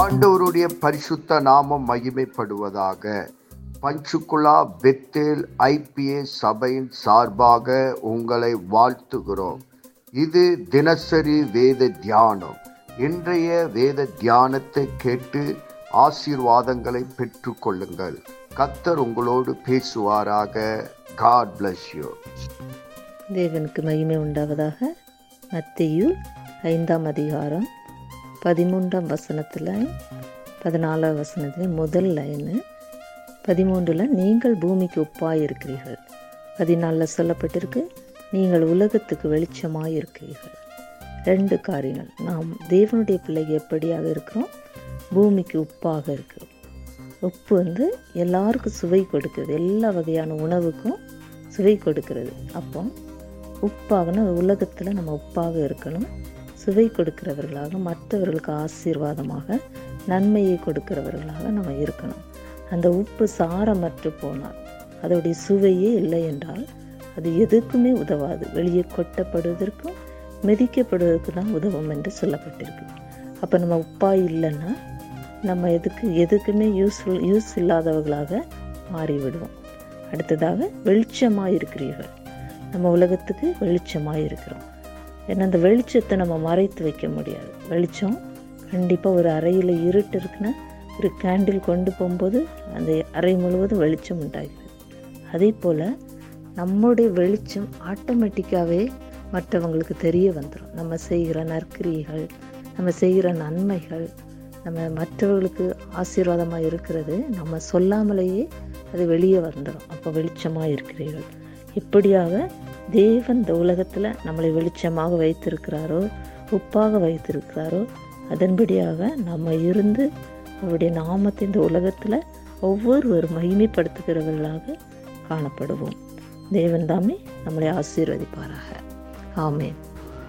ஆண்டவருடைய பரிசுத்த நாமம் மகிமைப்படுவதாக. பஞ்சுகுலா பெத்தேல் ஐபிஏ சபையின் சார்பாக உங்களை வாழ்த்துகிறோம். இது தினசரி வேத தியானம். இன்றைய வேத தியானத்தை கேட்டு ஆசீர்வாதங்களை பெற்றுக்கொள்ளுங்கள் கத்தர் உங்களோடு பேசுவாராக. காட் பிளஸ் யூ தேவனுக்கு மகிமை உண்டாவதாக. மத்தேயு ஐந்தாம் அதிகாரம் பதிமூன்றாம் வசனத்தில் பதினாலாம் வசனத்தில் முதல் லைனு பதிமூன்றில் நீங்கள் பூமிக்கு உப்பாய் இருக்கிறீர்கள் பதினாலில் சொல்லப்பட்டிருக்கு நீங்கள் உலகத்துக்கு வெளிச்சமாக இருக்கிறீர்கள் ரெண்டு காரியங்கள். நாம் தேவனுடைய பிள்ளைக்கு எப்படியாக இருக்கிறோம்? பூமிக்கு உப்பாக இருக்கிறோம். உப்பு வந்து எல்லாருக்கும் சுவை கொடுக்கிறது. எல்லா வகையான உணவுக்கும் சுவை கொடுக்கிறது. அப்போ உப்பாகனா உலகத்தில் நம்ம உப்பாக இருக்கணும். சுவை கொடுக்கிறவர்களாக மற்றவர்களுக்கு ஆசீர்வாதமாக நன்மையை கொடுக்கிறவர்களாக நம்ம இருக்கணும். அந்த உப்பு சாரமற்று போனால் அதோடைய சுவையே இல்லை என்றால் அது எதுக்குமே உதவாது. வெளியே கொட்டப்படுவதற்கும் மிதிக்கப்படுவதற்கு தான் உதவும் என்று சொல்லப்பட்டிருக்கு. அப்போ நம்ம உப்பாய் இல்லைன்னா நம்ம எதுக்கு எதுக்குமே யூஸ்ஃபுல் யூஸ் இல்லாதவர்களாக மாறிவிடுவோம். அடுத்ததாக வெளிச்சமாக இருக்கிறீர்கள். நம்ம உலகத்துக்கு வெளிச்சமாக இருக்கிறோம். ஏன்னா அந்த வெளிச்சத்தை நம்ம மறைத்து வைக்க முடியாது. வெளிச்சம் கண்டிப்பாக ஒரு அறையில் இருட்டு இருக்குன்னா ஒரு கேண்டில் கொண்டு போகும்போது அந்த அறை முழுவதும் வெளிச்சம் உண்டாகிறது. அதே போல் நம்முடைய வெளிச்சம் ஆட்டோமேட்டிக்காகவே மற்றவங்களுக்கு தெரிய வந்துடும் நம்ம செய்கிற நற்கிரியைகள் நம்ம செய்கிற நன்மைகள் நம்ம மற்றவர்களுக்கு ஆசீர்வாதமாக இருக்கிறது நம்ம சொல்லாமலேயே அது வெளியே வந்துடும் அப்போ வெளிச்சமாக இருக்கிறீர்கள். இப்படியாக தேவன் இந்த உலகத்தில் நம்மளை வெளிச்சமாக வைத்திருக்கிறாரோ உப்பாக வைத்திருக்கிறாரோ அதன்படியாக நம்ம இருந்து அவருடைய நாமத்தை இந்த உலகத்தில் ஒவ்வொருவரும் மகிமைப்படுத்துகிறவர்களாக காணப்படுவோம். தேவன் தாமே நம்மளை ஆசீர்வதிப்பாராக. ஆமேன்.